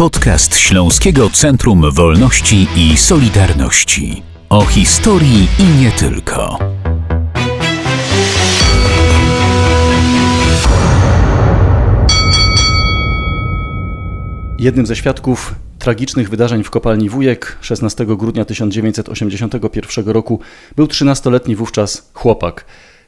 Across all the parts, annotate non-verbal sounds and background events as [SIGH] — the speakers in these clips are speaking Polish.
Podcast Śląskiego Centrum Wolności i Solidarności. O historii i nie tylko. Jednym ze świadków tragicznych wydarzeń w kopalni Wujek 16 grudnia 1981 roku był 13-letni wówczas chłopak.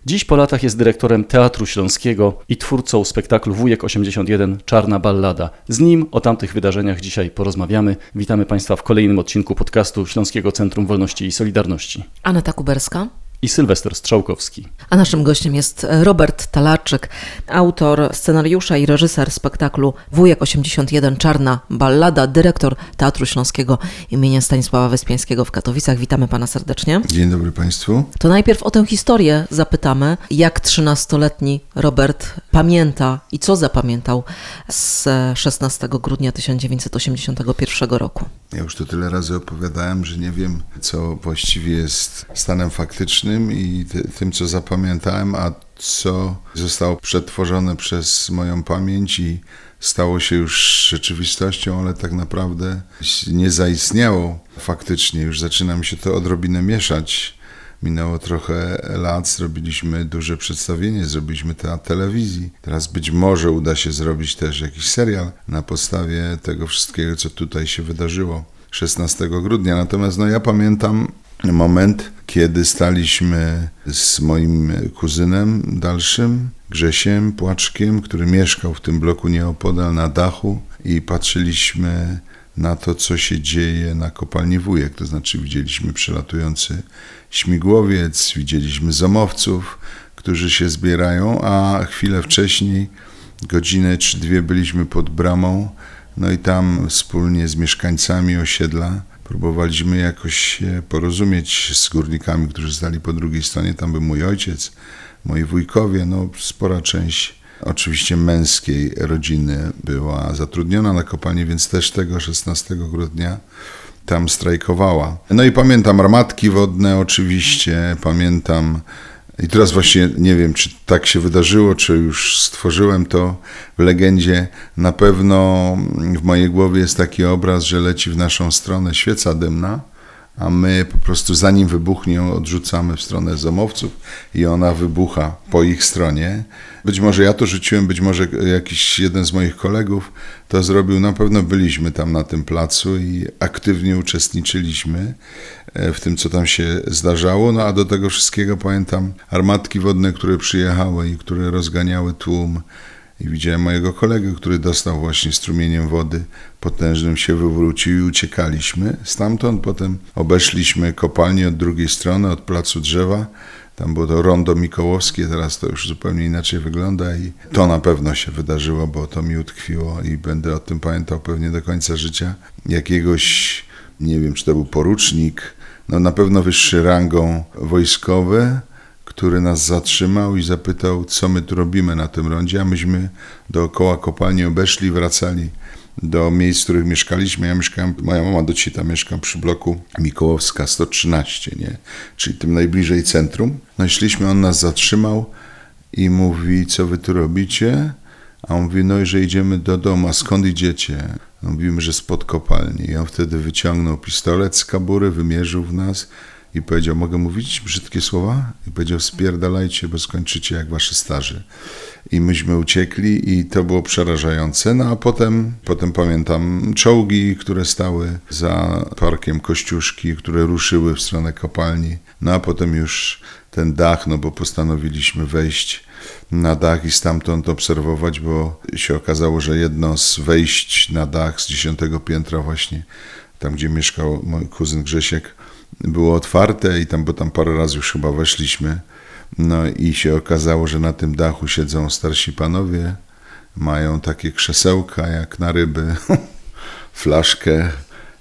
Dziś po latach jest dyrektorem Teatru Śląskiego i twórcą spektaklu Wujek 81 Czarna Ballada. Z nim o tamtych wydarzeniach dzisiaj porozmawiamy. Witamy Państwa w kolejnym odcinku podcastu Śląskiego Centrum Wolności i Solidarności. Aneta Kuberska i Sylwester Strzałkowski. A naszym gościem jest Robert Talaczyk, autor scenariusza i reżyser spektaklu Wujek 81 Czarna Ballada, dyrektor Teatru Śląskiego imienia Stanisława Wyspiańskiego w Katowicach. Witamy pana serdecznie. Dzień dobry państwu. To najpierw o tę historię zapytamy, jak 13-letni Robert pamięta i co zapamiętał z 16 grudnia 1981 roku. Ja już to tyle razy opowiadałem, że nie wiem, co właściwie jest stanem faktycznym i ty, tym, co zapamiętałem, a co zostało przetworzone przez moją pamięć i stało się już rzeczywistością, ale tak naprawdę nie zaistniało faktycznie. Już zaczyna mi się to odrobinę mieszać. Minęło trochę lat, zrobiliśmy duże przedstawienie, zrobiliśmy teatr telewizji. Teraz być może uda się zrobić też jakiś serial na podstawie tego wszystkiego, co tutaj się wydarzyło 16 grudnia. Natomiast no, ja pamiętam moment, kiedy staliśmy z moim kuzynem dalszym, Grzesiem Płaczkiem, który mieszkał w tym bloku nieopodal na dachu i patrzyliśmy na to, co się dzieje na kopalni Wujek. To znaczy widzieliśmy przelatujący śmigłowiec, widzieliśmy zamowców, którzy się zbierają, a chwilę wcześniej, godzinę czy dwie byliśmy pod bramą, no i tam wspólnie z mieszkańcami osiedla próbowaliśmy jakoś się porozumieć z górnikami, którzy stali po drugiej stronie. Tam był mój ojciec, moi wujkowie, no spora część oczywiście męskiej rodziny była zatrudniona na kopalni, więc też tego 16 grudnia tam strajkowała. No i pamiętam armatki wodne oczywiście, pamiętam i teraz właśnie nie wiem, czy tak się wydarzyło, czy już stworzyłem to w legendzie. Na pewno w mojej głowie jest taki obraz, że leci w naszą stronę świeca dymna, a my po prostu zanim wybuchnie odrzucamy w stronę zomowców i ona wybucha po ich stronie. Być może ja to rzuciłem, być może jakiś jeden z moich kolegów to zrobił. Na pewno byliśmy tam na tym placu i aktywnie uczestniczyliśmy e, w tym, co tam się zdarzało. No a do tego wszystkiego pamiętam armatki wodne, które przyjechały i które rozganiały tłum. I widziałem mojego kolegę, który dostał właśnie strumieniem wody potężnym, się wywrócił i uciekaliśmy. Stamtąd potem obeszliśmy kopalnię od drugiej strony, od placu drzewa tam było to rondo mikołowskie, teraz to już zupełnie inaczej wygląda i to na pewno się wydarzyło, bo to mi utkwiło i będę o tym pamiętał pewnie do końca życia. Jakiegoś, nie wiem, czy to był porucznik, no na pewno wyższy rangą wojskowy, który nas zatrzymał i zapytał, co my tu robimy na tym rondzie, a myśmy dookoła kopalni obeszli, wracali do miejsc, w których mieszkaliśmy. Ja mieszkałem, moja mama do dzisiaj tam mieszka przy bloku Mikołowska 113, nie? czyli tym najbliżej centrum. No i szliśmy, on nas zatrzymał i mówi, co wy tu robicie? A on mówi, no i że idziemy do domu, a skąd idziecie? No mówimy, że spod kopalni. I on wtedy wyciągnął pistolet z kabury, wymierzył w nas i powiedział, mogę mówić brzydkie słowa? I powiedział, spierdalajcie, bo skończycie jak wasze starzy i myśmy uciekli i to było przerażające. No a potem, potem pamiętam czołgi, które stały za parkiem Kościuszki, które ruszyły w stronę kopalni. No a potem już ten dach, no bo postanowiliśmy wejść na dach i stamtąd obserwować, bo się okazało, że jedno z wejść na dach z dziesiątego piętra właśnie, tam gdzie mieszkał mój kuzyn Grzesiek, było otwarte i tam, bo tam parę razy już chyba weszliśmy, no i się okazało, że na tym dachu siedzą starsi panowie, mają takie krzesełka jak na ryby, [LAUGHS] flaszkę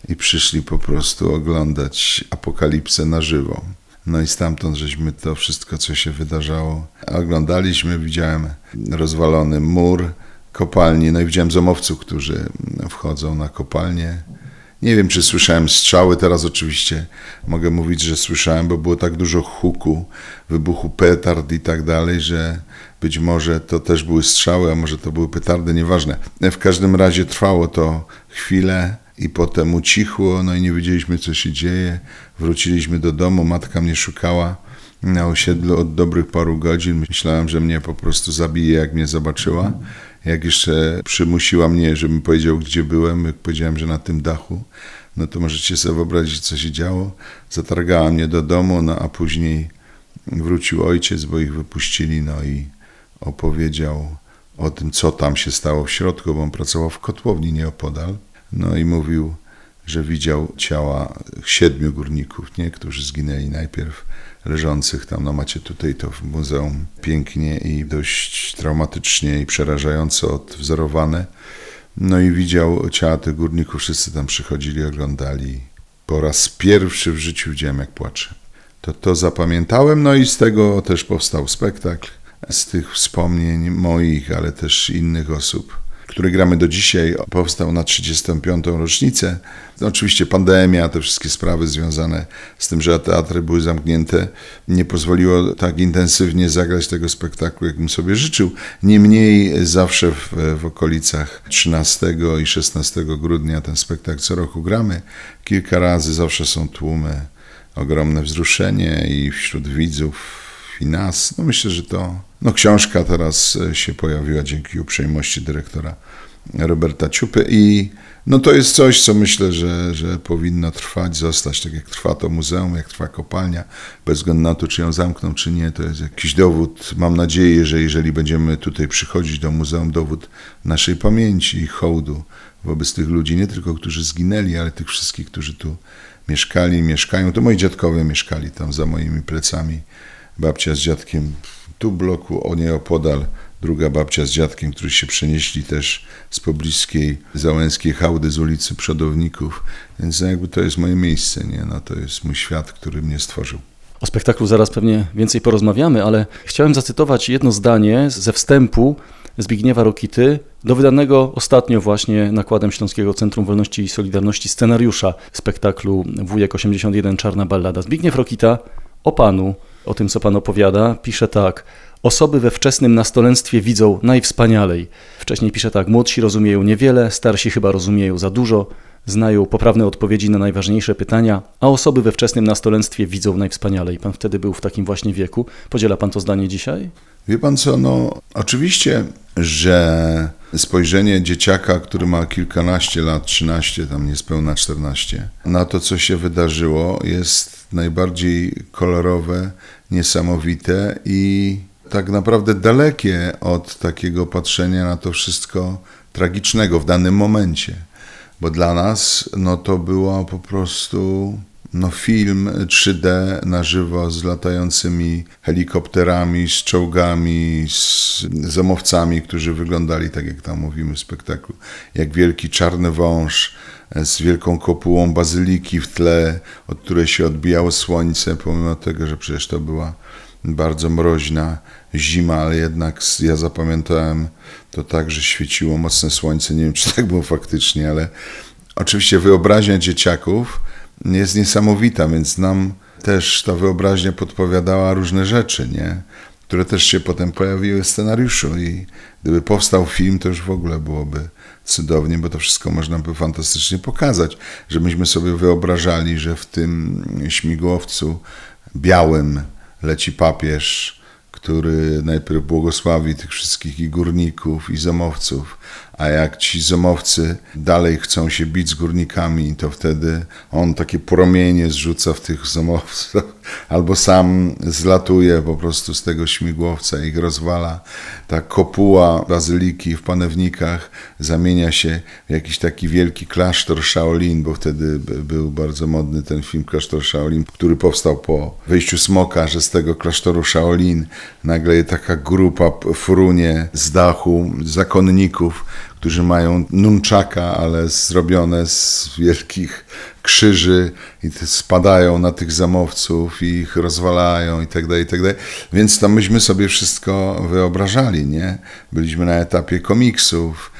i przyszli po prostu oglądać apokalipsę na żywo. No i stamtąd żeśmy to wszystko, co się wydarzało, oglądaliśmy. Widziałem rozwalony mur kopalni, no i widziałem zomowców, którzy wchodzą na kopalnię nie wiem, czy słyszałem strzały, teraz oczywiście mogę mówić, że słyszałem, bo było tak dużo huku, wybuchu petard i tak dalej, że być może to też były strzały, a może to były petardy, nieważne. W każdym razie trwało to chwilę i potem ucichło, no i nie wiedzieliśmy, co się dzieje. Wróciliśmy do domu, matka mnie szukała na osiedlu od dobrych paru godzin. Myślałem, że mnie po prostu zabije, jak mnie zobaczyła. Jak jeszcze przymusiła mnie, żebym powiedział, gdzie byłem, jak powiedziałem, że na tym dachu, no to możecie sobie wyobrazić, co się działo. Zatargała mnie do domu, no a później wrócił ojciec, bo ich wypuścili, no i opowiedział o tym, co tam się stało w środku, bo on pracował w kotłowni nieopodal. No i mówił, że widział ciała siedmiu górników, nie, którzy zginęli najpierw leżących tam, no macie tutaj to w muzeum pięknie i dość traumatycznie i przerażająco odwzorowane. No i widział ciała tych górników, wszyscy tam przychodzili, oglądali. Po raz pierwszy w życiu widziałem, jak płacze. To to zapamiętałem, no i z tego też powstał spektakl, z tych wspomnień moich, ale też innych osób który gramy do dzisiaj, powstał na 35. rocznicę. No, oczywiście pandemia, te wszystkie sprawy związane z tym, że teatry były zamknięte, nie pozwoliło tak intensywnie zagrać tego spektaklu, jakbym sobie życzył. Niemniej zawsze w, w okolicach 13 i 16 grudnia ten spektakl co roku gramy. Kilka razy zawsze są tłumy, ogromne wzruszenie i wśród widzów i nas. No myślę, że to no książka teraz e, się pojawiła dzięki uprzejmości dyrektora Roberta Ciupy i no to jest coś, co myślę, że, że powinno trwać, zostać tak jak trwa to muzeum, jak trwa kopalnia, bez względu na to, czy ją zamkną, czy nie, to jest jakiś dowód. Mam nadzieję, że jeżeli będziemy tutaj przychodzić do muzeum, dowód naszej pamięci i hołdu wobec tych ludzi, nie tylko którzy zginęli, ale tych wszystkich, którzy tu mieszkali, mieszkają. To moi dziadkowie mieszkali tam za moimi plecami babcia z dziadkiem tu bloku, o nieopodal druga babcia z dziadkiem, którzy się przenieśli też z pobliskiej załęskiej hałdy z ulicy Przodowników, więc jakby to jest moje miejsce, nie? No, to jest mój świat, który mnie stworzył. O spektaklu zaraz pewnie więcej porozmawiamy, ale chciałem zacytować jedno zdanie ze wstępu Zbigniewa Rokity do wydanego ostatnio właśnie nakładem Śląskiego Centrum Wolności i Solidarności scenariusza spektaklu Wujek 81 Czarna Ballada. Zbigniew Rokita o panu o tym, co Pan opowiada, pisze tak. Osoby we wczesnym nastolenstwie widzą najwspanialej. Wcześniej pisze tak: młodsi rozumieją niewiele, starsi chyba rozumieją za dużo, znają poprawne odpowiedzi na najważniejsze pytania, a osoby we wczesnym nastolenstwie widzą najwspanialej. Pan wtedy był w takim właśnie wieku. Podziela Pan to zdanie dzisiaj? Wie Pan co, no oczywiście, że spojrzenie dzieciaka, który ma kilkanaście lat, 13, tam niespełna 14, na to, co się wydarzyło, jest najbardziej kolorowe, niesamowite i tak naprawdę dalekie od takiego patrzenia na to wszystko tragicznego w danym momencie. Bo dla nas no, to była po prostu no, film 3D na żywo z latającymi helikopterami, z czołgami, z zamowcami, którzy wyglądali tak, jak tam mówimy w spektaklu, jak wielki czarny wąż z wielką kopułą bazyliki w tle, od której się odbijało słońce, pomimo tego, że przecież to była bardzo mroźna zima, ale jednak ja zapamiętałem to tak, że świeciło mocne słońce. Nie wiem, czy tak było faktycznie, ale oczywiście wyobraźnia dzieciaków jest niesamowita, więc nam też ta wyobraźnia podpowiadała różne rzeczy, nie? które też się potem pojawiły w scenariuszu i gdyby powstał film, to już w ogóle byłoby cudownie, bo to wszystko można by fantastycznie pokazać, że myśmy sobie wyobrażali, że w tym śmigłowcu białym leci papież, który najpierw błogosławi tych wszystkich i górników, i zamowców, a jak ci zomowcy dalej chcą się bić z górnikami, to wtedy on takie promienie zrzuca w tych zomowców, [LAUGHS] albo sam zlatuje po prostu z tego śmigłowca i ich rozwala. Ta kopuła bazyliki w panewnikach zamienia się w jakiś taki wielki klasztor Shaolin, bo wtedy był bardzo modny ten film Klasztor Shaolin, który powstał po wyjściu smoka, że z tego klasztoru Shaolin nagle taka grupa frunie z dachu zakonników, którzy mają nunczaka, ale zrobione z wielkich krzyży i spadają na tych zamowców i ich rozwalają i tak dalej, i tak dalej. Więc to myśmy sobie wszystko wyobrażali, nie? Byliśmy na etapie komiksów,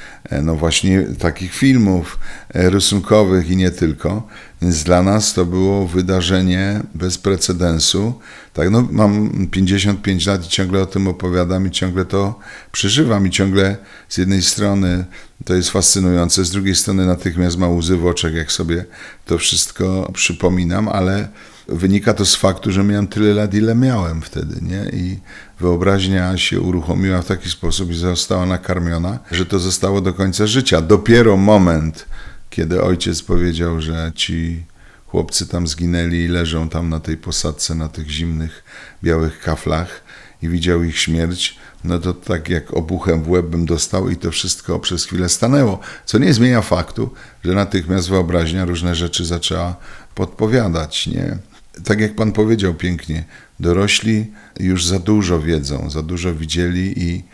no właśnie takich filmów e, rysunkowych i nie tylko. Więc dla nas to było wydarzenie bez precedensu. Tak, no mam 55 lat i ciągle o tym opowiadam i ciągle to przeżywam i ciągle z jednej strony to jest fascynujące. Z drugiej strony natychmiast ma łzy w oczach, jak sobie to wszystko przypominam, ale wynika to z faktu, że miałem tyle lat, ile miałem wtedy, nie? I wyobraźnia się uruchomiła w taki sposób i została nakarmiona, że to zostało do końca życia. Dopiero moment, kiedy ojciec powiedział, że ci chłopcy tam zginęli i leżą tam na tej posadce, na tych zimnych, białych kaflach i widział ich śmierć, no to tak jak obuchem w łeb bym dostał i to wszystko przez chwilę stanęło. Co nie zmienia faktu, że natychmiast wyobraźnia różne rzeczy zaczęła podpowiadać, nie? Tak jak pan powiedział pięknie, dorośli już za dużo wiedzą, za dużo widzieli i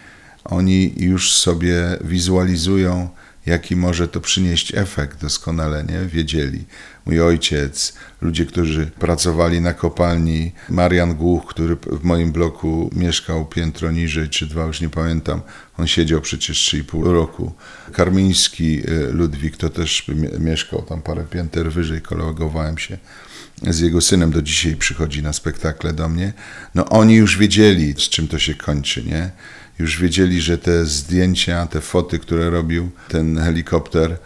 oni już sobie wizualizują jaki może to przynieść efekt doskonale, nie? Wiedzieli. Mój ojciec, ludzie, którzy pracowali na kopalni, Marian Głuch, który w moim bloku mieszkał piętro niżej, czy dwa, już nie pamiętam, on siedział przecież 3,5 roku. Karmiński y, Ludwik to też mieszkał tam parę pięter wyżej, kolegowałem się z jego synem do dzisiaj przychodzi na spektakle do mnie. No oni już wiedzieli, z czym to się kończy, nie? już wiedzieli, że te zdjęcia, te foty, które robił ten helikopter,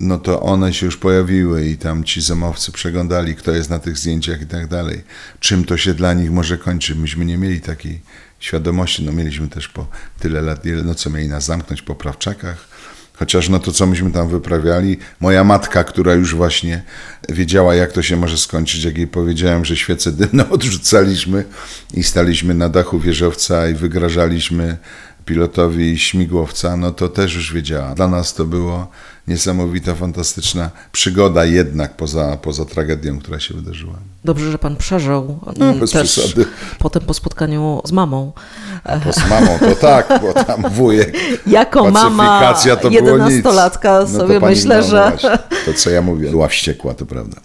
no to one się już pojawiły i tam ci zamowcy przeglądali, kto jest na tych zdjęciach i tak dalej. Czym to się dla nich może kończyć? Myśmy nie mieli takiej świadomości, no mieliśmy też po tyle lat, no co mieli nas zamknąć po prawczakach, Chociaż no to, co myśmy tam wyprawiali, moja matka, która już właśnie wiedziała, jak to się może skończyć, jak jej powiedziałem, że świece dymne [LAUGHS] odrzucaliśmy i staliśmy na dachu wieżowca i wygrażaliśmy pilotowi śmigłowca, no to też już wiedziała. Dla nas to było niesamowita, fantastyczna przygoda jednak poza, poza tragedią, która się wydarzyła. Dobrze, że pan przeżył no, mm, bez też przesady. potem po spotkaniu z mamą. A z mamą to tak, bo tam wujek. Jako mama to 11-latka no sobie myślę, że... to co ja mówię, była wściekła, to prawda.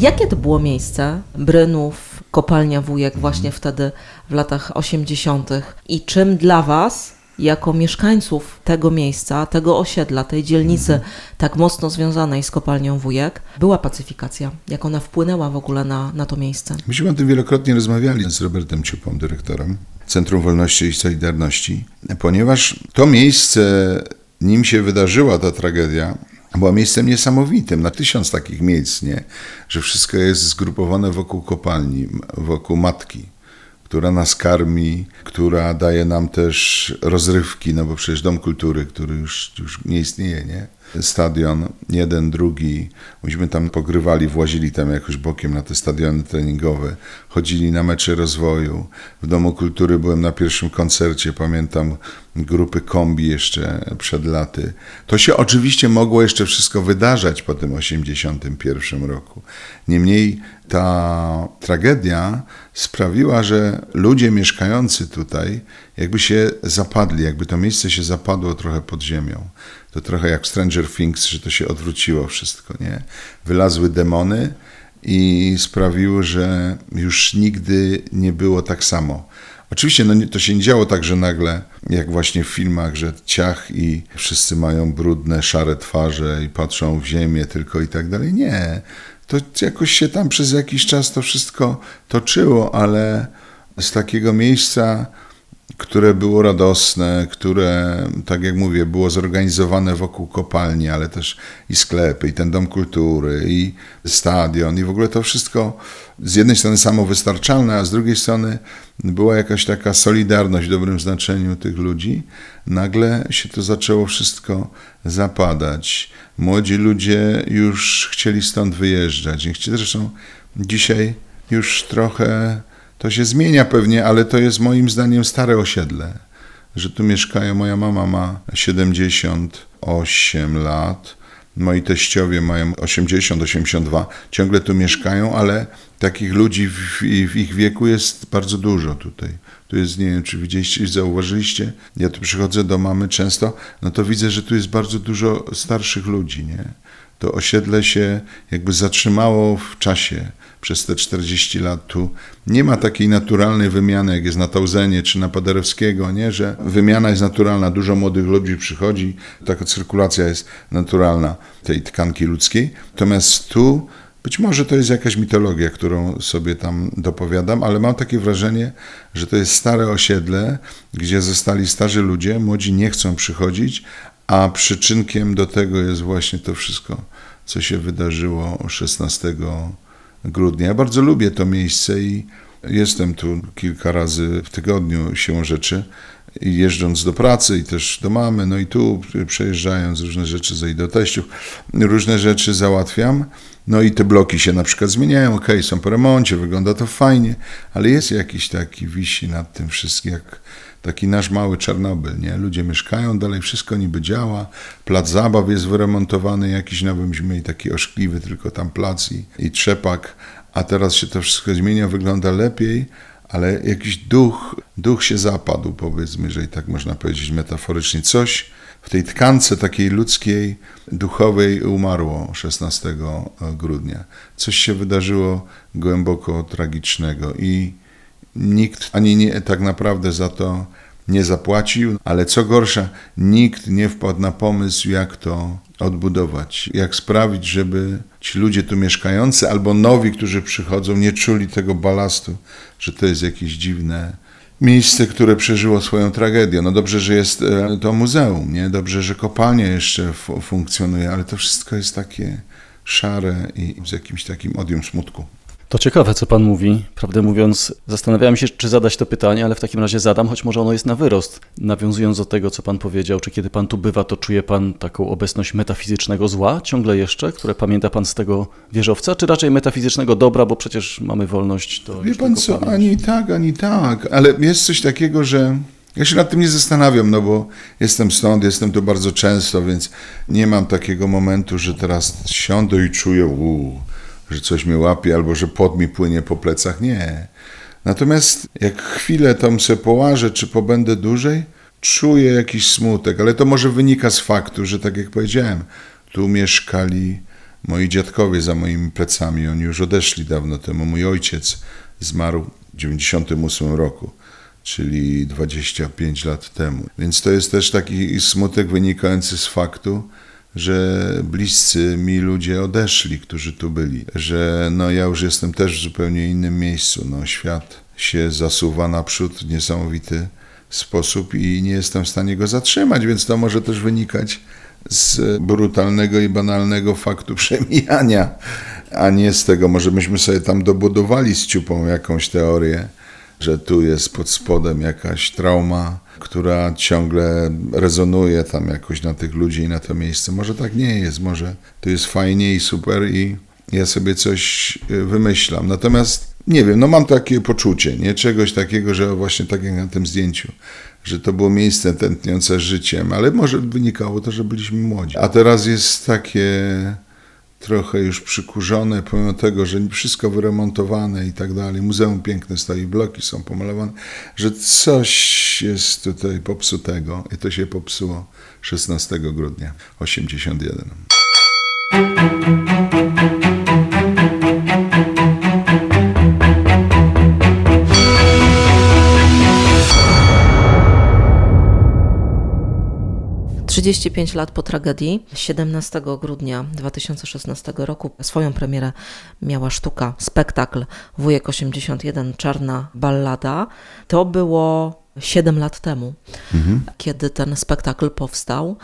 Jakie to było miejsce? Brynów, kopalnia Wujek właśnie wtedy w latach 80. I czym dla Was, jako mieszkańców tego miejsca, tego osiedla, tej dzielnicy tak mocno związanej z kopalnią Wujek, była pacyfikacja? Jak ona wpłynęła w ogóle na, na to miejsce? Myśmy o tym wielokrotnie rozmawiali z Robertem Ciupą, dyrektorem Centrum Wolności i Solidarności, ponieważ to miejsce, nim się wydarzyła ta tragedia, była miejscem niesamowitym, na tysiąc takich miejsc, nie? że wszystko jest zgrupowane wokół kopalni, wokół matki, która nas karmi, która daje nam też rozrywki, no bo przecież Dom Kultury, który już, już nie istnieje, nie? Stadion, jeden, drugi. Myśmy tam pogrywali, włazili tam jakoś bokiem na te stadiony treningowe, chodzili na mecze rozwoju. W Domu Kultury byłem na pierwszym koncercie, pamiętam grupy kombi jeszcze przed laty. To się oczywiście mogło jeszcze wszystko wydarzać po tym 81 roku. Niemniej ta tragedia sprawiła, że ludzie mieszkający tutaj jakby się zapadli, jakby to miejsce się zapadło trochę pod ziemią. To trochę jak Stranger Things, że to się odwróciło wszystko, nie? Wylazły demony i sprawiły, że już nigdy nie było tak samo. Oczywiście no, to się nie działo tak, że nagle, jak właśnie w filmach, że ciach i wszyscy mają brudne, szare twarze i patrzą w ziemię tylko i tak dalej. Nie. To jakoś się tam przez jakiś czas to wszystko toczyło, ale z takiego miejsca które było radosne, które, tak jak mówię, było zorganizowane wokół kopalni, ale też i sklepy, i ten dom kultury, i stadion, i w ogóle to wszystko z jednej strony samowystarczalne, a z drugiej strony była jakaś taka solidarność w dobrym znaczeniu tych ludzi. Nagle się to zaczęło wszystko zapadać. Młodzi ludzie już chcieli stąd wyjeżdżać. Zresztą dzisiaj już trochę to się zmienia pewnie, ale to jest moim zdaniem stare osiedle, że tu mieszkają. Moja mama ma 78 lat, moi teściowie mają 80-82, ciągle tu mieszkają, ale takich ludzi w, w, ich wieku jest bardzo dużo tutaj. Tu jest, nie wiem, czy widzieliście, zauważyliście, ja tu przychodzę do mamy często, no to widzę, że tu jest bardzo dużo starszych ludzi, nie? To osiedle się jakby zatrzymało w czasie przez te 40 lat. Tu nie ma takiej naturalnej wymiany, jak jest na Tauzenie czy na Paderewskiego, nie? że wymiana jest naturalna, dużo młodych ludzi przychodzi, taka cyrkulacja jest naturalna tej tkanki ludzkiej. Natomiast tu być może to jest jakaś mitologia, którą sobie tam dopowiadam, ale mam takie wrażenie, że to jest stare osiedle, gdzie zostali starzy ludzie, młodzi nie chcą przychodzić, a przyczynkiem do tego jest właśnie to wszystko, co się wydarzyło 16 grudnia. Ja bardzo lubię to miejsce i jestem tu kilka razy w tygodniu siłą rzeczy jeżdżąc do pracy i też do mamy, no i tu przejeżdżając różne rzeczy za do teściów, różne rzeczy załatwiam. No i te bloki się na przykład zmieniają, ok, są po remoncie, wygląda to fajnie, ale jest jakiś taki wisi nad tym wszystkim, jak taki nasz mały Czarnobyl, nie? Ludzie mieszkają, dalej wszystko niby działa, plac zabaw jest wyremontowany jakiś nowy, mieli taki oszkliwy tylko tam plac i, i trzepak, a teraz się to wszystko zmienia, wygląda lepiej, ale jakiś duch, duch się zapadł, powiedzmy, że i tak można powiedzieć metaforycznie. Coś w tej tkance takiej ludzkiej, duchowej umarło 16 grudnia. Coś się wydarzyło głęboko tragicznego i nikt ani nie, tak naprawdę za to nie zapłacił, ale co gorsza, nikt nie wpadł na pomysł, jak to odbudować, jak sprawić, żeby ci ludzie tu mieszkający albo nowi, którzy przychodzą, nie czuli tego balastu, że to jest jakieś dziwne miejsce, które przeżyło swoją tragedię. No dobrze, że jest e, to muzeum, nie? Dobrze, że kopalnia jeszcze funkcjonuje, ale to wszystko jest takie szare i z jakimś takim odium smutku. To ciekawe, co Pan mówi. Prawdę mówiąc, zastanawiałem się, czy zadać to pytanie, ale w takim razie zadam, choć może ono jest na wyrost. Nawiązując do tego, co Pan powiedział, czy kiedy Pan tu bywa, to czuje Pan taką obecność metafizycznego zła ciągle jeszcze, które pamięta Pan z tego wieżowca, czy raczej metafizycznego dobra, bo przecież mamy wolność to. Wie Pan co, pamięć. ani tak, ani tak, ale jest coś takiego, że. Ja się nad tym nie zastanawiam, no bo jestem stąd, jestem tu bardzo często, więc nie mam takiego momentu, że teraz siądę i czuję, uuu, że coś mnie łapie albo że pot mi płynie po plecach. Nie. Natomiast jak chwilę tam se połażę, czy pobędę dłużej, czuję jakiś smutek, ale to może wynika z faktu, że tak jak powiedziałem, tu mieszkali moi dziadkowie za moimi plecami. Oni już odeszli dawno temu. Mój ojciec zmarł w 98 roku, czyli 25 lat temu. Więc to jest też taki smutek wynikający z faktu, że bliscy mi ludzie odeszli, którzy tu byli, że no ja już jestem też w zupełnie innym miejscu. No, świat się zasuwa naprzód w niesamowity sposób i nie jestem w stanie go zatrzymać, więc to może też wynikać z brutalnego i banalnego faktu [LAUGHS] przemijania, a nie z tego, może myśmy sobie tam dobudowali z ciupą jakąś teorię, że tu jest pod spodem jakaś trauma, która ciągle rezonuje tam jakoś na tych ludzi i na to miejsce. Może tak nie jest, może to jest fajnie i super i ja sobie coś y, wymyślam. Natomiast nie wiem, no mam takie poczucie, nie? Czegoś takiego, że właśnie tak jak na tym zdjęciu, że to było miejsce tętniące życiem, ale może wynikało to, że byliśmy młodzi. A teraz jest takie trochę już przykurzone, pomimo tego, że wszystko wyremontowane i tak dalej. Muzeum piękne stoi, bloki są pomalowane, że coś jest tutaj popsutego i to się popsuło 16 grudnia 81. 35 lat po tragedii, 17 grudnia 2016 roku swoją premierę miała sztuka, spektakl Wujek 81 Czarna Ballada. To było 7 lat temu, mhm. kiedy ten spektakl powstał.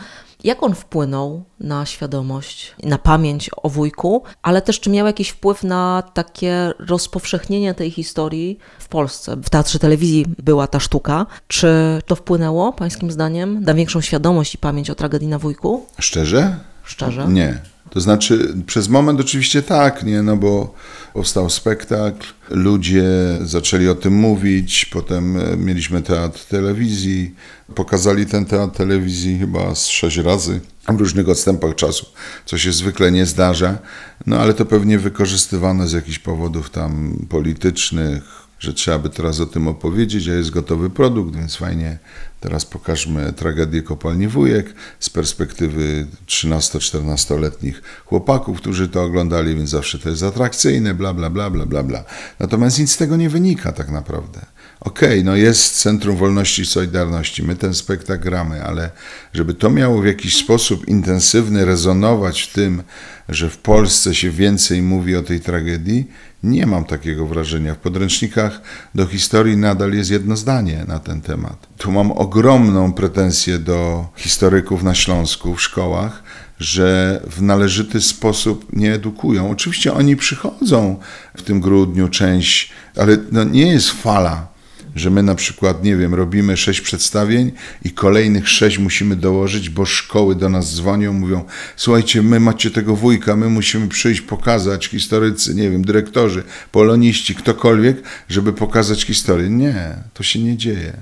Jak on wpłynął na świadomość, na pamięć o wujku, ale też czy miał jakiś wpływ na takie rozpowszechnienie tej historii w Polsce? W teatrze telewizji była ta sztuka. Czy to wpłynęło, pańskim zdaniem, na większą świadomość i pamięć o tragedii na wujku? Szczerze? Szczerze? Nie. To znaczy, przez moment oczywiście tak, nie, no bo powstał spektakl, ludzie zaczęli o tym mówić, potem e, mieliśmy teatr telewizji, pokazali ten teatr telewizji chyba z sześć razy w różnych odstępach czasu, co się zwykle nie zdarza, no ale to pewnie wykorzystywane z jakichś powodów tam politycznych, że trzeba by teraz o tym opowiedzieć, a jest gotowy produkt, więc fajnie teraz pokażmy tragedię kopalni Wujek z perspektywy 13-14-letnich chłopaków, którzy to oglądali, więc zawsze to jest atrakcyjne, bla, bla, bla, bla, bla, bla. Natomiast nic z tego nie wynika tak naprawdę. Okej, okay, no jest Centrum Wolności i Solidarności, my ten spektakl gramy, ale żeby to miało w jakiś sposób intensywny rezonować w tym, że w Polsce się więcej mówi o tej tragedii, nie mam takiego wrażenia. W podręcznikach do historii nadal jest jedno zdanie na ten temat. Tu mam ogromną pretensję do historyków na Śląsku w szkołach, że w należyty sposób nie edukują. Oczywiście oni przychodzą w tym grudniu, część, ale no nie jest fala że my na przykład, nie wiem, robimy sześć przedstawień i kolejnych sześć musimy dołożyć, bo szkoły do nas dzwonią, mówią, słuchajcie, my macie tego wujka, my musimy przyjść, pokazać historycy, nie wiem, dyrektorzy, poloniści, ktokolwiek, żeby pokazać historię. Nie, to się nie dzieje.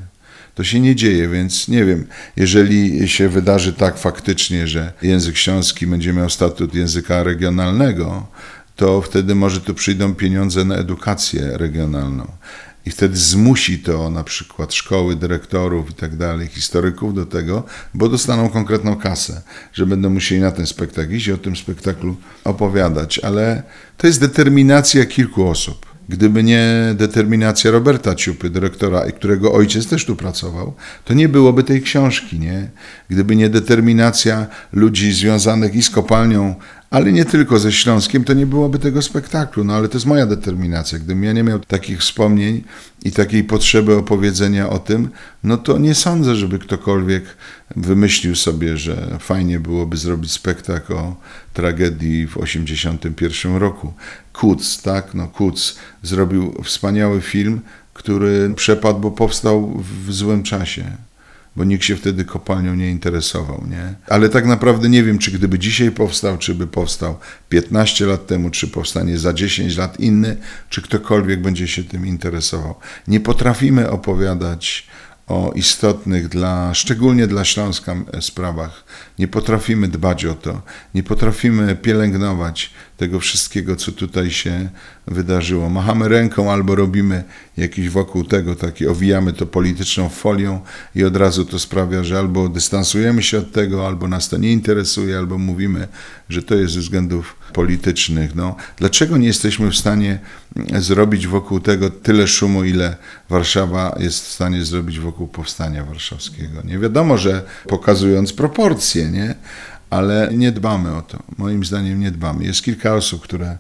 To się nie dzieje, więc nie wiem, jeżeli się wydarzy tak faktycznie, że język śląski będzie miał statut języka regionalnego, to wtedy może tu przyjdą pieniądze na edukację regionalną i wtedy zmusi to na przykład szkoły, dyrektorów i tak dalej, historyków do tego, bo dostaną konkretną kasę, że będą musieli na ten spektakl iść i o tym spektaklu opowiadać. Ale to jest determinacja kilku osób. Gdyby nie determinacja Roberta Ciupy, dyrektora, którego ojciec też tu pracował, to nie byłoby tej książki, nie? Gdyby nie determinacja ludzi związanych i z kopalnią ale nie tylko ze Śląskiem, to nie byłoby tego spektaklu. No ale to jest moja determinacja. Gdybym ja nie miał takich wspomnień i takiej potrzeby opowiedzenia o tym, no to nie sądzę, żeby ktokolwiek wymyślił sobie, że fajnie byłoby zrobić spektakl o tragedii w 1981 roku. Kuc, tak? No Kuc zrobił wspaniały film, który przepadł, bo powstał w złym czasie bo nikt się wtedy kopalnią nie interesował, nie? Ale tak naprawdę nie wiem, czy gdyby dzisiaj powstał, czy by powstał 15 lat temu, czy powstanie za 10 lat inny, czy ktokolwiek będzie się tym interesował. Nie potrafimy opowiadać o istotnych dla, szczególnie dla Śląska sprawach. Nie potrafimy dbać o to, nie potrafimy pielęgnować tego wszystkiego, co tutaj się wydarzyło. Machamy ręką albo robimy jakiś wokół tego taki, owijamy to polityczną folią i od razu to sprawia, że albo dystansujemy się od tego, albo nas to nie interesuje, albo mówimy, że to jest ze względów politycznych. No, dlaczego nie jesteśmy w stanie zrobić wokół tego tyle szumu, ile Warszawa jest w stanie zrobić wokół powstania warszawskiego? Nie wiadomo, że pokazując proporcje, nie? ale nie dbamy o to. Moim zdaniem nie dbamy. Jest kilka osób, które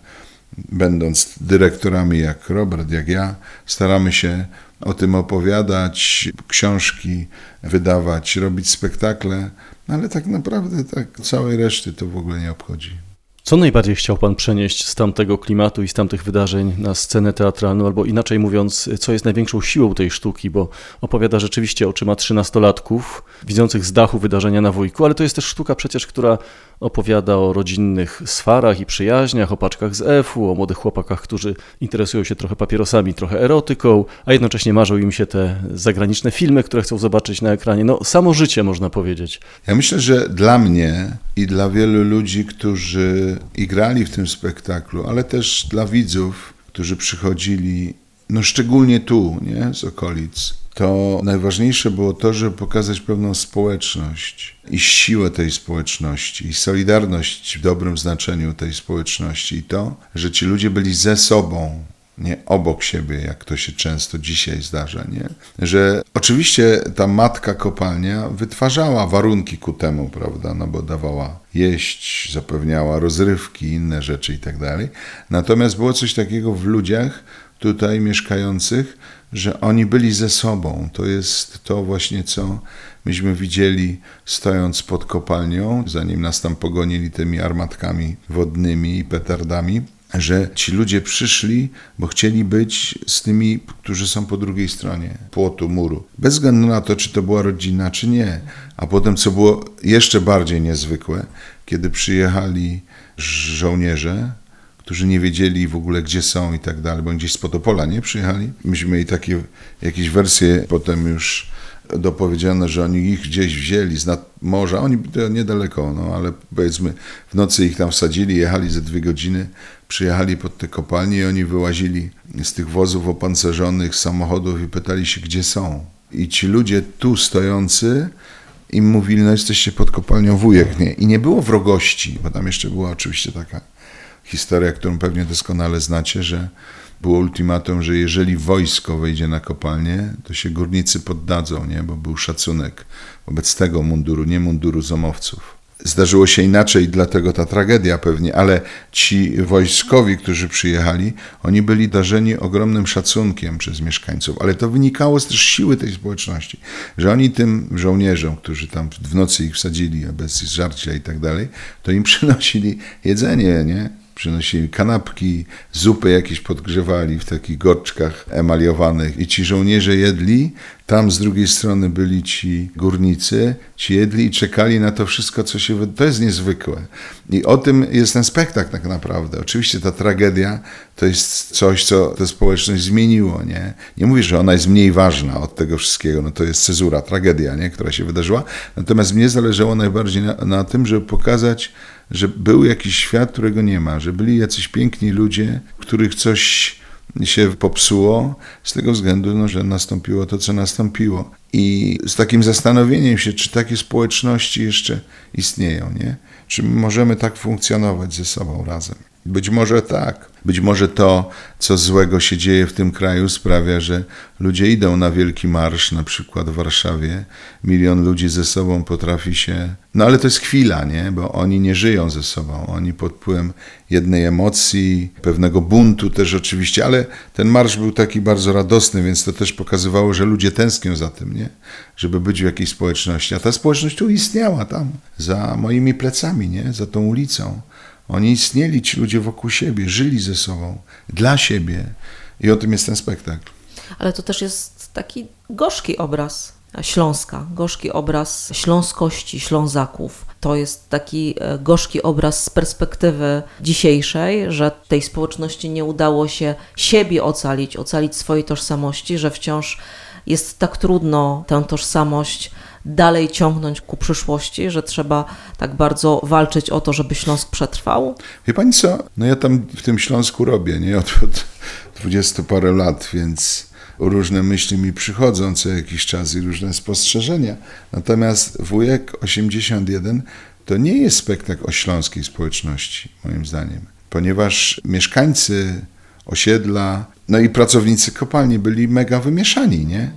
będąc dyrektorami jak Robert, jak ja, staramy się o tym opowiadać, książki wydawać, robić spektakle, ale tak naprawdę tak całej reszty to w ogóle nie obchodzi. Co najbardziej chciał Pan przenieść z tamtego klimatu i z tamtych wydarzeń na scenę teatralną, albo inaczej mówiąc, co jest największą siłą tej sztuki, bo opowiada rzeczywiście oczyma trzynastolatków, widzących z dachu wydarzenia na wujku, ale to jest też sztuka przecież, która opowiada o rodzinnych swarach i przyjaźniach, o paczkach z EF-u, o młodych chłopakach, którzy interesują się trochę papierosami, trochę erotyką, a jednocześnie marzą im się te zagraniczne filmy, które chcą zobaczyć na ekranie. No, samo życie można powiedzieć. Ja myślę, że dla mnie i dla wielu ludzi, którzy grali w tym spektaklu, ale też dla widzów, którzy przychodzili, no szczególnie tu, nie, z okolic, to najważniejsze było to, żeby pokazać pewną społeczność i siłę tej społeczności, i solidarność w dobrym znaczeniu tej społeczności, i to, że ci ludzie byli ze sobą, nie obok siebie, jak to się często dzisiaj zdarza, nie? Że oczywiście ta matka kopalnia wytwarzała warunki ku temu, prawda, no bo dawała jeść, zapewniała rozrywki, inne rzeczy i tak dalej. Natomiast było coś takiego w ludziach tutaj mieszkających, że oni byli ze sobą. To jest to właśnie, co myśmy widzieli stojąc pod kopalnią, zanim nas tam pogonili tymi armatkami wodnymi i petardami że ci ludzie przyszli, bo chcieli być z tymi, którzy są po drugiej stronie płotu, muru. Bez względu na to, czy to była rodzina, czy nie. A potem, co było jeszcze bardziej niezwykłe, kiedy przyjechali żołnierze, którzy nie wiedzieli w ogóle, gdzie są i tak dalej, bo gdzieś z Potopola nie przyjechali. Myśmy mieli takie jakieś wersje potem już dopowiedziano, że oni ich gdzieś wzięli z nad morza, oni niedaleko, no ale powiedzmy w nocy ich tam wsadzili, jechali ze dwie godziny, przyjechali pod te kopalnie i oni wyłazili z tych wozów opancerzonych, samochodów i pytali się, gdzie są. I ci ludzie tu stojący im mówili, no jesteście pod kopalnią wujek, nie? I nie było wrogości, bo tam jeszcze była oczywiście taka historia, którą pewnie doskonale znacie, że było ultimatum, że jeżeli wojsko wejdzie na kopalnię, to się górnicy poddadzą, nie? bo był szacunek wobec tego munduru, nie munduru zomowców. Zdarzyło się inaczej, dlatego ta tragedia pewnie, ale ci wojskowi, którzy przyjechali, oni byli darzeni ogromnym szacunkiem przez mieszkańców, ale to wynikało z też siły tej społeczności, że oni tym żołnierzom, którzy tam w nocy ich wsadzili bez żarcia i tak dalej, to im [LAUGHS] przynosili jedzenie, nie? Przynosili kanapki, zupy jakieś podgrzewali w takich gorczkach emaliowanych i ci żołnierze jedli, tam z drugiej strony byli ci górnicy, ci jedli i czekali na to wszystko, co się... To jest niezwykłe. I o tym jest ten spektakl tak naprawdę. Oczywiście ta tragedia to jest coś, co tę społeczność zmieniło, nie? Nie mówię, że ona jest mniej ważna od tego wszystkiego, no to jest cezura, tragedia, nie? Która się wydarzyła. Natomiast mnie zależało najbardziej na, na tym, żeby pokazać, że był jakiś świat, którego nie ma, że byli jacyś piękni ludzie, których coś się popsuło z tego względu, no, że nastąpiło to, co nastąpiło. I z takim zastanowieniem się, czy takie społeczności jeszcze istnieją, nie? Czy możemy tak funkcjonować ze sobą razem? Być może tak. Być może to, co złego się dzieje w tym kraju, sprawia, że ludzie idą na wielki marsz, na przykład w Warszawie. Milion ludzi ze sobą potrafi się. No ale to jest chwila, nie? Bo oni nie żyją ze sobą. Oni pod wpływem jednej emocji, pewnego buntu też oczywiście, ale ten marsz był taki bardzo radosny, więc to też pokazywało, że ludzie tęsknią za tym, nie? Żeby być w jakiejś społeczności. A ta społeczność tu istniała, tam, za moimi plecami, nie? Za tą ulicą. Oni istnieli, ci ludzie wokół siebie, żyli ze sobą, dla siebie. I o tym jest ten spektakl. Ale to też jest taki gorzki obraz Śląska, gorzki obraz śląskości Ślązaków. To jest taki e, gorzki obraz z perspektywy dzisiejszej, że tej społeczności nie udało się siebie ocalić, ocalić swojej tożsamości, że wciąż jest tak trudno tę tożsamość dalej ciągnąć ku przyszłości, że trzeba tak bardzo walczyć o to, żeby Śląsk przetrwał? Wie pani co? No ja tam w tym Śląsku robię, nie? Od, od 20 parę lat, więc różne myśli mi przychodzą co jakiś czas i różne spostrzeżenia. Natomiast Wujek 81 to nie jest spektakl o śląskiej społeczności, moim zdaniem, ponieważ mieszkańcy osiedla, no i pracownicy kopalni byli mega wymieszani, nie?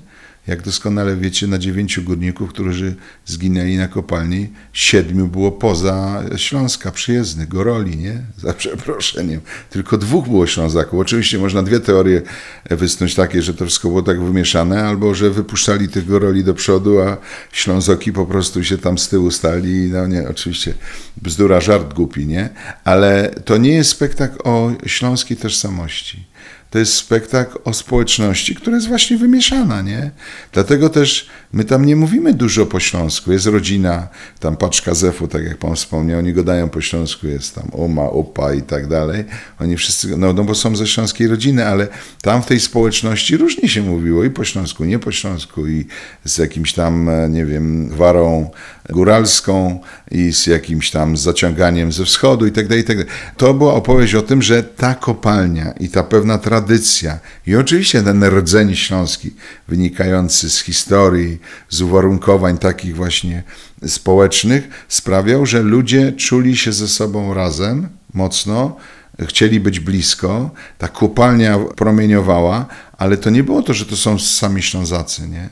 Jak doskonale wiecie, na dziewięciu górników, którzy zginęli na kopalni, siedmiu było poza Śląska, przyjezdnych, Goroli, nie? Za przeproszeniem. Tylko dwóch było Ślązaków. Oczywiście można dwie teorie wysnuć takie, że to wszystko było tak wymieszane, albo że wypuszczali tych Goroli do przodu, a Ślązoki po prostu się tam z tyłu stali. No nie, oczywiście bzdura, żart głupi, nie? Ale to nie jest spektakl o śląskiej tożsamości to jest spektakl o społeczności, która jest właśnie wymieszana, nie? Dlatego też my tam nie mówimy dużo po śląsku. Jest rodzina, tam paczka zefu, tak jak pan wspomniał, oni go dają po śląsku, jest tam uma, upa i tak dalej. Oni wszyscy, no, no bo są ze śląskiej rodziny, ale tam w tej społeczności różnie się mówiło i po śląsku, nie po śląsku i z jakimś tam, e, nie wiem, warą góralską i z jakimś tam zaciąganiem ze wschodu i tak dalej, i tak dalej. To była opowieść o tym, że ta kopalnia i ta pewna tradycja i oczywiście ten rdzeń śląski wynikający z historii, z uwarunkowań takich właśnie społecznych sprawiał, że ludzie czuli się ze sobą razem mocno, chcieli być blisko, ta kopalnia promieniowała, ale to nie było to, że to są sami Ślązacy, nie?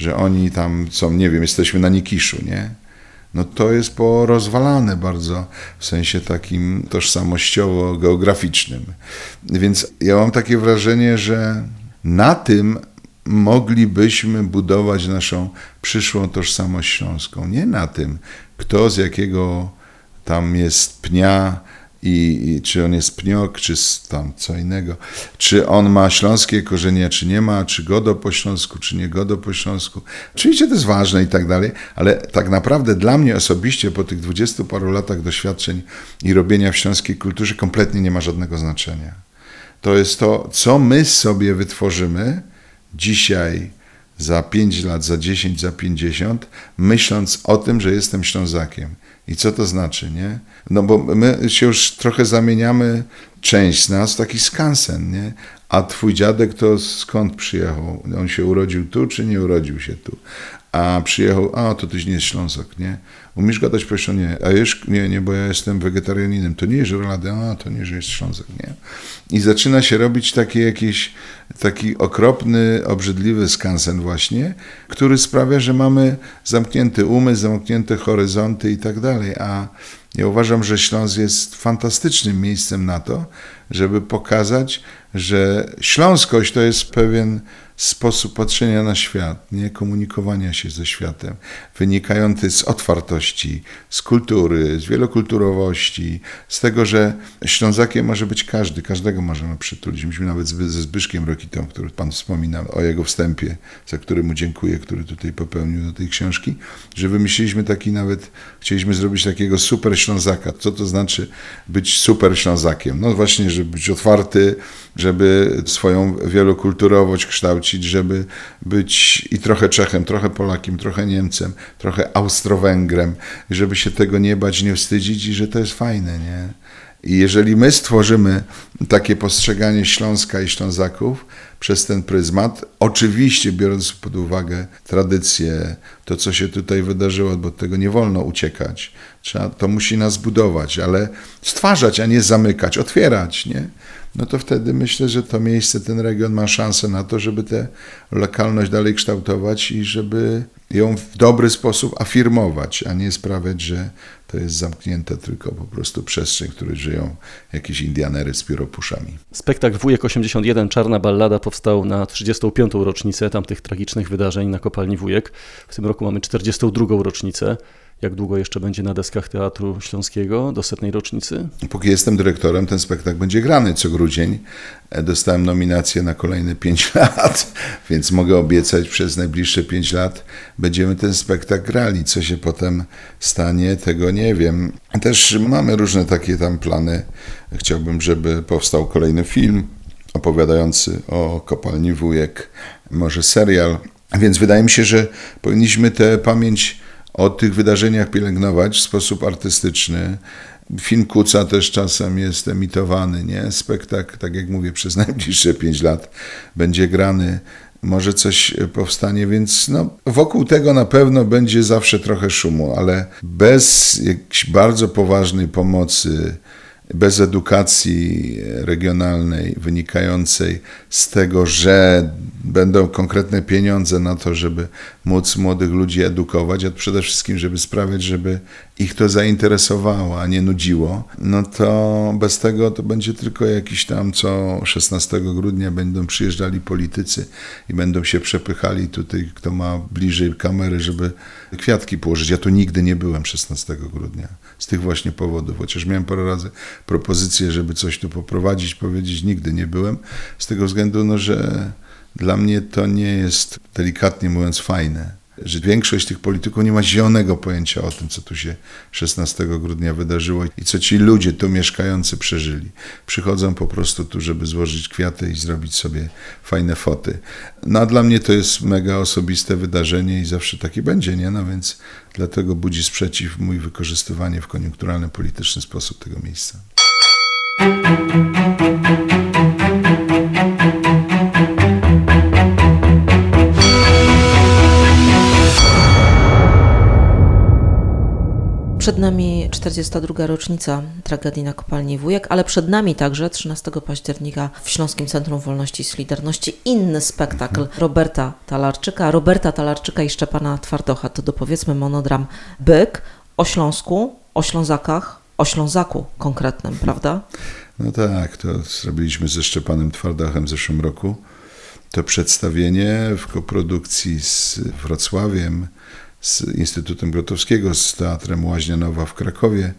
że oni tam są, nie wiem, jesteśmy na Nikiszu, nie? No to jest porozwalane bardzo w sensie takim tożsamościowo-geograficznym. Więc ja mam takie wrażenie, że na tym moglibyśmy budować naszą przyszłą tożsamość śląską. Nie na tym, kto z jakiego tam jest pnia, i, i, czy on jest pniok, czy tam co innego, czy on ma śląskie korzenie, czy nie ma, czy godo po śląsku, czy nie godo po śląsku. Oczywiście to jest ważne i tak dalej, ale tak naprawdę dla mnie osobiście po tych dwudziestu paru latach doświadczeń i robienia w śląskiej kulturze kompletnie nie ma żadnego znaczenia. To jest to, co my sobie wytworzymy dzisiaj za 5 lat, za 10, za 50, myśląc o tym, że jestem Ślązakiem. I co to znaczy, nie? No bo my się już trochę zamieniamy, część z nas, w taki skansen, nie? A twój dziadek to skąd przyjechał? On się urodził tu, czy nie urodził się tu? A przyjechał, a to tyś nie jest Ślązak, nie? Umiesz gadać po nie? A już nie, nie, bo ja jestem wegetarianinem. To nie jest żurlady, a to nie, że jest Ślązak, nie? I zaczyna się robić taki jakiś, taki okropny, obrzydliwy skansen właśnie, który sprawia, że mamy zamknięty umysł, zamknięte horyzonty i tak dalej, a ja uważam, że Śląsk jest fantastycznym miejscem na to, żeby pokazać, że śląskość to jest pewien sposób patrzenia na świat, nie komunikowania się ze światem, wynikający z otwartości, z kultury, z wielokulturowości, z tego, że Ślązakiem może być każdy, każdego możemy przytulić. Myśmy nawet ze Zbyszkiem Rokitą, który Pan wspominał o jego wstępie, za który mu dziękuję, który tutaj popełnił do tej książki, że wymyśliliśmy taki nawet, chcieliśmy zrobić takiego super Ślązaka. Co to znaczy być super Ślązakiem? No właśnie, żeby być otwarty, żeby swoją wielokulturowość kształcić, żeby być i trochę Czechem, trochę Polakiem, trochę Niemcem, trochę Austro-Węgrem, żeby się tego nie bać, nie wstydzić i że to jest fajne, nie? I jeżeli my stworzymy takie postrzeganie Śląska i Ślązaków przez ten pryzmat, oczywiście biorąc pod uwagę tradycję, to co się tutaj wydarzyło, bo tego nie wolno uciekać, Trzeba, to musi nas budować, ale stwarzać, a nie zamykać, otwierać, nie? No to wtedy myślę, że to miejsce, ten region ma szansę na to, żeby tę lokalność dalej kształtować i żeby ją w dobry sposób afirmować, a nie sprawiać, że to jest zamknięte tylko po prostu przestrzeń, w której żyją jakieś Indianery z pióropuszami. Spektakl Wujek 81 Czarna Ballada powstał na 35. rocznicę tamtych tragicznych wydarzeń na kopalni Wujek. W tym roku mamy 42. rocznicę. Jak długo jeszcze będzie na deskach Teatru Śląskiego do setnej rocznicy? Póki jestem dyrektorem, ten spektakl będzie grany co grudzień. E, dostałem nominację na kolejne 5 [LAUGHS] lat, więc mogę obiecać, przez najbliższe 5 lat będziemy ten spektakl grali. Co się potem stanie, tego nie wiem. Też mamy różne takie tam plany. Chciałbym, żeby powstał kolejny film opowiadający o kopalni Wujek, może serial. Więc wydaje mi się, że powinniśmy tę pamięć o tych wydarzeniach pielęgnować w sposób artystyczny. Film Kuca też czasem jest emitowany, nie? Spektakl, tak jak mówię, przez [LAUGHS] najbliższe pięć lat będzie grany. Może coś powstanie, więc no, wokół tego na pewno będzie zawsze trochę szumu, ale bez jakiejś bardzo poważnej pomocy bez edukacji regionalnej wynikającej z tego, że będą konkretne pieniądze na to, żeby móc młodych ludzi edukować, a przede wszystkim, żeby sprawiać, żeby ich to zainteresowało, a nie nudziło, no to bez tego to będzie tylko jakiś tam, co 16 grudnia będą przyjeżdżali politycy i będą się przepychali tutaj, kto ma bliżej kamery, żeby kwiatki położyć. Ja tu nigdy nie byłem 16 grudnia z tych właśnie powodów, chociaż miałem parę razy propozycję, żeby coś tu poprowadzić, powiedzieć, nigdy nie byłem, z tego względu, no, że dla mnie to nie jest, delikatnie mówiąc, fajne że większość tych polityków nie ma zielonego pojęcia o tym, co tu się 16 grudnia wydarzyło i co ci ludzie tu mieszkający przeżyli. Przychodzą po prostu tu, żeby złożyć kwiaty i zrobić sobie fajne foty. No a dla mnie to jest mega osobiste wydarzenie i zawsze taki będzie, nie? No więc dlatego budzi sprzeciw mój wykorzystywanie w koniunkturalny, polityczny sposób tego miejsca. Przed nami 42. rocznica tragedii na kopalni Wujek, ale przed nami także 13 października w Śląskim Centrum Wolności i Solidarności inny spektakl Roberta Talarczyka. Roberta Talarczyka i Szczepana Twardocha to dopowiedzmy monodram Byk o Śląsku, o Ślązakach, o Ślązaku konkretnym, prawda? No tak, to zrobiliśmy ze Szczepanem Twardachem w zeszłym roku. To przedstawienie w koprodukcji z Wrocławiem, z Instytutem Grotowskiego, z Teatrem Łaźnia Nowa w Krakowie,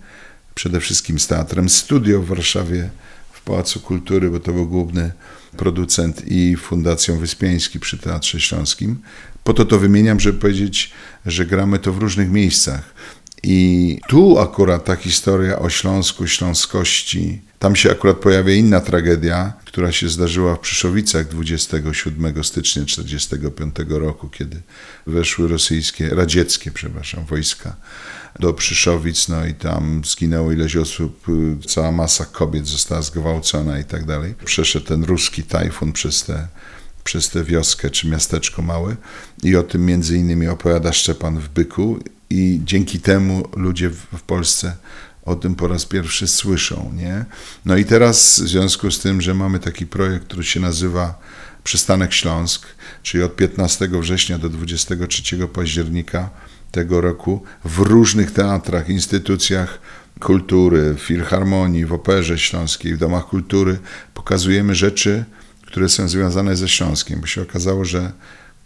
przede wszystkim z Teatrem Studio w Warszawie, w Pałacu Kultury, bo to był główny producent i Fundacją Wyspiański przy Teatrze Śląskim. Po to to wymieniam, żeby powiedzieć, że gramy to w różnych miejscach. I tu akurat ta historia o Śląsku, śląskości, tam się akurat pojawia inna tragedia, która się zdarzyła w Przyszowicach 27 stycznia 1945 roku, kiedy weszły rosyjskie, radzieckie, przepraszam, wojska do Przyszowic, no i tam zginęło ileś osób, cała masa kobiet została zgwałcona i tak dalej. Przeszedł ten ruski tajfun przez te przez tę wioskę czy miasteczko małe. I o tym między innymi opowiada Szczepan w Byku i dzięki temu ludzie w Polsce o tym po raz pierwszy słyszą. Nie? No i teraz w związku z tym, że mamy taki projekt, który się nazywa Przystanek Śląsk, czyli od 15 września do 23 października tego roku w różnych teatrach, instytucjach kultury, w filharmonii, w operze śląskiej, w domach kultury pokazujemy rzeczy, które są związane ze Śląskiem, bo się okazało, że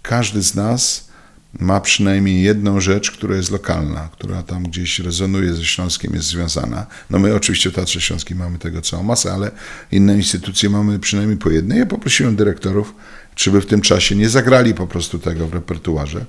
każdy z nas ma przynajmniej jedną rzecz, która jest lokalna, która tam gdzieś rezonuje ze Śląskiem, jest związana. No my oczywiście w Teatrze Śląskim mamy tego całą masę, ale inne instytucje mamy przynajmniej po jednej. Ja poprosiłem dyrektorów, czy by w tym czasie nie zagrali po prostu tego w repertuarze.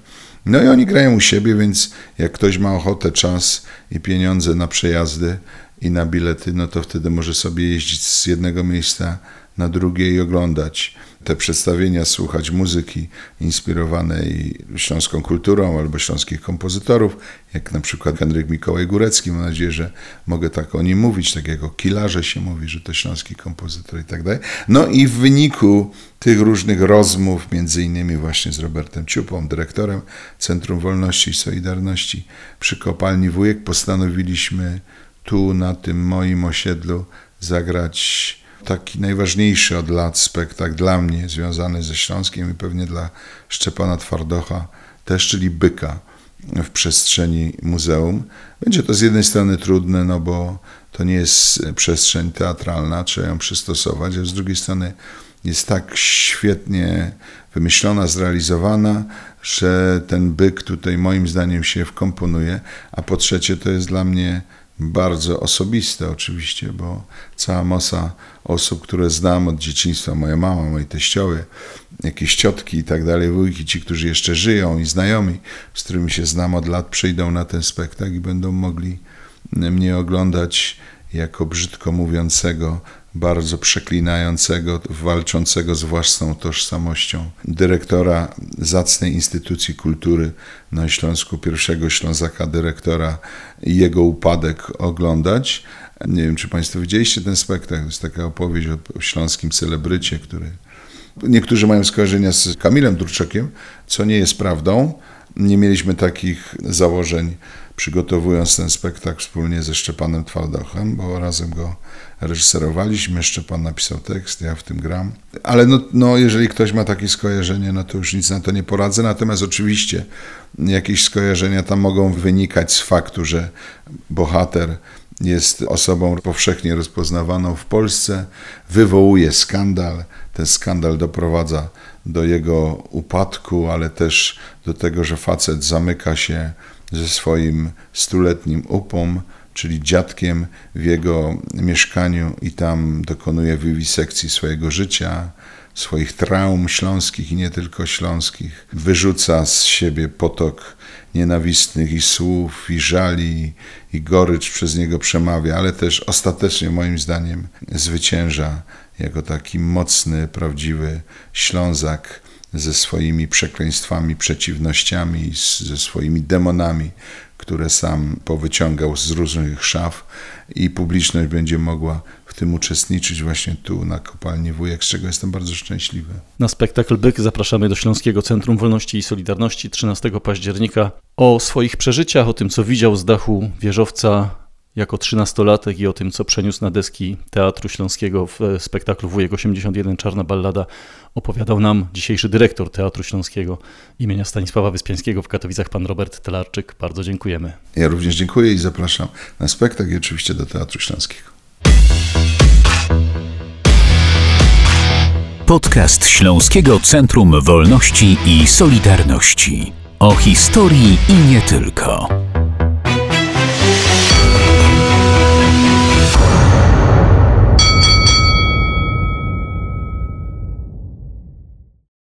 No i oni grają u siebie, więc jak ktoś ma ochotę, czas i pieniądze na przejazdy i na bilety, no to wtedy może sobie jeździć z jednego miejsca na drugie i oglądać te przedstawienia, słuchać muzyki inspirowanej śląską kulturą albo śląskich kompozytorów, jak na przykład Henryk Mikołaj Górecki. Mam nadzieję, że mogę tak o nim mówić, tak jak o Kilarze się mówi, że to śląski kompozytor i tak dalej. No i w wyniku tych różnych rozmów, między innymi właśnie z Robertem Ciupą, dyrektorem Centrum Wolności i Solidarności przy Kopalni Wujek, postanowiliśmy tu na tym moim osiedlu zagrać taki najważniejszy od lat spektakl dla mnie związany ze Śląskiem i pewnie dla Szczepana Twardocha też, czyli Byka w przestrzeni muzeum. Będzie to z jednej strony trudne, no bo to nie jest przestrzeń teatralna, trzeba ją przystosować, a z drugiej strony jest tak świetnie wymyślona, zrealizowana, że ten byk tutaj moim zdaniem się wkomponuje, a po trzecie to jest dla mnie bardzo osobiste oczywiście, bo cała masa osób, które znam od dzieciństwa, moja mama, moi teściowie, jakieś ciotki i tak dalej, wujki, ci, którzy jeszcze żyją i znajomi, z którymi się znam od lat, przyjdą na ten spektakl i będą mogli mnie oglądać jako brzydko mówiącego, bardzo przeklinającego, walczącego z własną tożsamością dyrektora zacnej instytucji kultury na Śląsku, pierwszego Ślązaka dyrektora i jego upadek oglądać. Nie wiem, czy Państwo widzieliście ten spektakl, to jest taka opowieść o, śląskim celebrycie, który... Niektórzy mają skojarzenia z Kamilem Durczakiem, co nie jest prawdą. Nie mieliśmy takich założeń przygotowując ten spektakl wspólnie ze Szczepanem Twardochem, bo razem go reżyserowaliśmy, Szczepan napisał tekst, ja w tym gram. Ale no, no, jeżeli ktoś ma takie skojarzenie, no to już nic na to nie poradzę. Natomiast oczywiście jakieś skojarzenia tam mogą wynikać z faktu, że bohater jest osobą powszechnie rozpoznawaną w Polsce, wywołuje skandal. Ten skandal doprowadza do jego upadku, ale też do tego, że facet zamyka się ze swoim stuletnim upom, czyli dziadkiem w jego mieszkaniu i tam dokonuje wiwisekcji swojego życia, swoich traum śląskich i nie tylko śląskich. Wyrzuca z siebie potok nienawistnych i słów, i żali, i gorycz przez niego przemawia, ale też ostatecznie moim zdaniem zwycięża jako taki mocny, prawdziwy Ślązak, ze swoimi przekleństwami, przeciwnościami, ze swoimi demonami, które sam powyciągał z różnych szaf i publiczność będzie mogła tym uczestniczyć właśnie tu na kopalni Wujek, z czego jestem bardzo szczęśliwy. Na spektakl Byk zapraszamy do Śląskiego Centrum Wolności i Solidarności 13 października. O swoich przeżyciach, o tym co widział z dachu wieżowca jako trzynastolatek i o tym, co przeniósł na deski Teatru Śląskiego w spektaklu Wujek 81 Czarna Ballada opowiadał nam dzisiejszy dyrektor Teatru Śląskiego imienia Stanisława Wyspiańskiego w Katowicach, pan Robert Telarczyk. Bardzo dziękujemy. Ja również dziękuję i zapraszam na spektakl i oczywiście do Teatru Śląskiego. Podcast Śląskiego Centrum Wolności i Solidarności. O historii i nie tylko.